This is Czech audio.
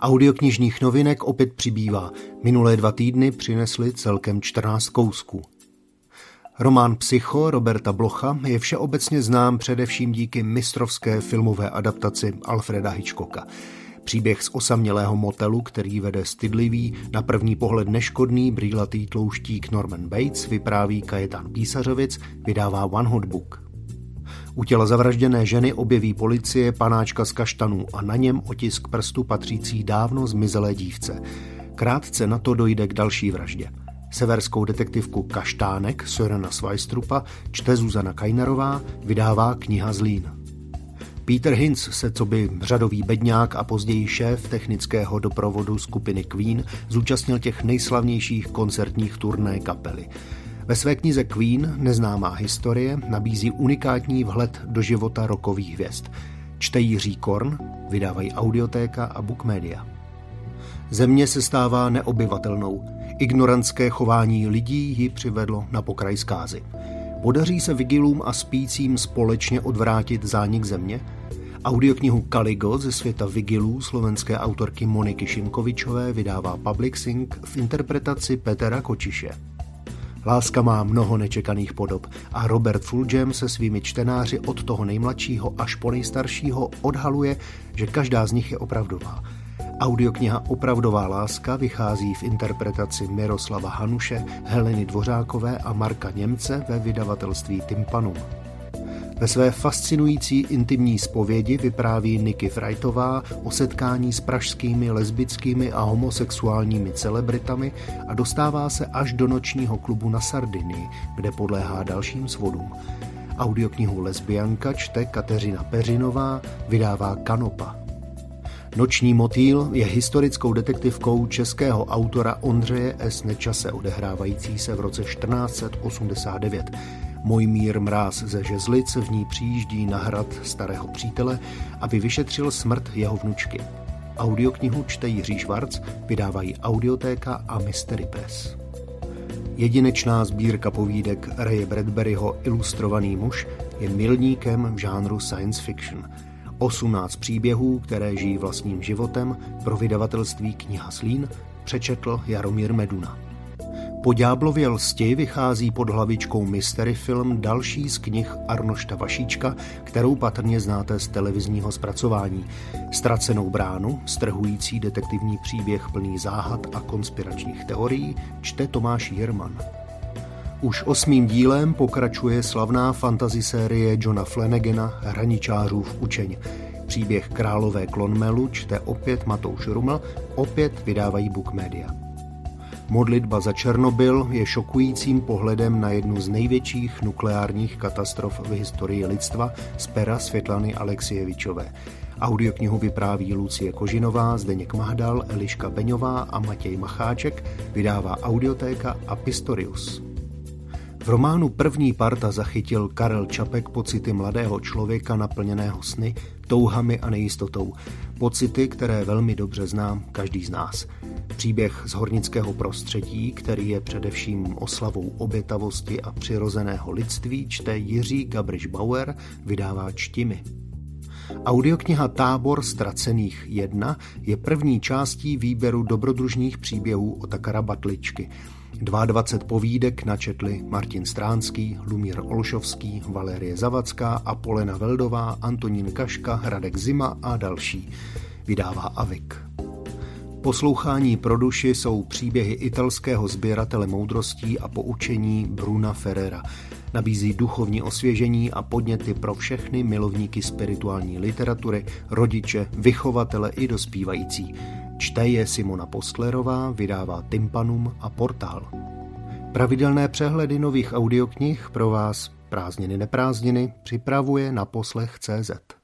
Audioknižních novinek opět přibývá. Minulé dva týdny přinesli celkem 14 kousků. Román Psycho Roberta Blocha je všeobecně znám především díky mistrovské filmové adaptaci Alfreda Hitchcocka. Příběh z osamělého motelu, který vede stydlivý, na první pohled neškodný brýlatý tlouštík Norman Bates, vypráví Kajetan Písařovic, vydává One Hot Book. U těla zavražděné ženy objeví policie panáčka z kaštanů a na něm otisk prstu patřící dávno zmizelé dívce. Krátce na to dojde k další vraždě. Severskou detektivku Kaštánek Sörena Svajstrupa čte Zuzana Kajnerová, vydává kniha Zlín. Peter Hinz se co by řadový bedňák a později šéf technického doprovodu skupiny Queen zúčastnil těch nejslavnějších koncertních turné kapely. Ve své knize Queen, neznámá historie, nabízí unikátní vhled do života rokových hvězd. Čte Jiří Korn, vydávají Audiotéka a Bookmedia. Země se stává neobyvatelnou. Ignorantské chování lidí ji přivedlo na pokraj zkázy. Podaří se vigilům a spícím společně odvrátit zánik země? Audioknihu Kaligo ze světa vigilů slovenské autorky Moniky Šimkovičové vydává Public Sync v interpretaci Petra Kočiše. Láska má mnoho nečekaných podob a Robert Fulgem se svými čtenáři od toho nejmladšího až po nejstaršího odhaluje, že každá z nich je opravdová. Audiokniha Opravdová láska vychází v interpretaci Miroslava Hanuše, Heleny Dvořákové a Marka Němce ve vydavatelství Timpanum. Ve své fascinující intimní zpovědi vypráví Niky Frajtová o setkání s pražskými lesbickými a homosexuálními celebritami a dostává se až do nočního klubu na Sardinii, kde podléhá dalším svodům. Audioknihu Lesbianka čte Kateřina Peřinová, vydává Kanopa. Noční motýl je historickou detektivkou českého autora Ondřeje S. Nečase odehrávající se v roce 1489. mír Mráz ze Žezlic v ní přijíždí na hrad starého přítele, aby vyšetřil smrt jeho vnučky. Audioknihu čte Jiří Švarc, vydávají Audiotéka a Mystery Press. Jedinečná sbírka povídek Raye Bradburyho Ilustrovaný muž je milníkem v žánru science fiction – 18 příběhů, které žijí vlastním životem, pro vydavatelství kniha Slín přečetl Jaromír Meduna. Po Ďáblově lsti vychází pod hlavičkou Mystery Film další z knih Arnošta Vašíčka, kterou patrně znáte z televizního zpracování. Ztracenou bránu, strhující detektivní příběh plný záhad a konspiračních teorií, čte Tomáš Jirman. Už osmým dílem pokračuje slavná fantasy série Johna Flanagana Hraničářův učeň. Příběh králové Klonmelu čte opět Matouš Ruml, opět vydávají Book Media. Modlitba za Černobyl je šokujícím pohledem na jednu z největších nukleárních katastrof v historii lidstva z pera Světlany Alexievičové. Audioknihu vypráví Lucie Kožinová, Zdeněk Mahdal, Eliška Beňová a Matěj Macháček, vydává Audiotéka a Pistorius. V románu První parta zachytil Karel Čapek pocity mladého člověka naplněného sny, touhami a nejistotou. Pocity, které velmi dobře znám každý z nás. Příběh z hornického prostředí, který je především oslavou obětavosti a přirozeného lidství, čte Jiří Gabriš Bauer, vydává Čtimi. Audiokniha Tábor ztracených 1 je první částí výběru dobrodružných příběhů o Takara Batličky – 22 povídek načetli Martin Stránský, Lumír Olšovský, Valérie Zavacká, Apolena Veldová, Antonín Kaška, Radek Zima a další. Vydává Avik. Poslouchání pro duši jsou příběhy italského sběratele moudrostí a poučení Bruna Ferrera. Nabízí duchovní osvěžení a podněty pro všechny milovníky spirituální literatury, rodiče, vychovatele i dospívající. Čte je Simona Postlerová, vydává Timpanum a Portál. Pravidelné přehledy nových audioknih pro vás prázdniny neprázdniny připravuje na poslech CZ.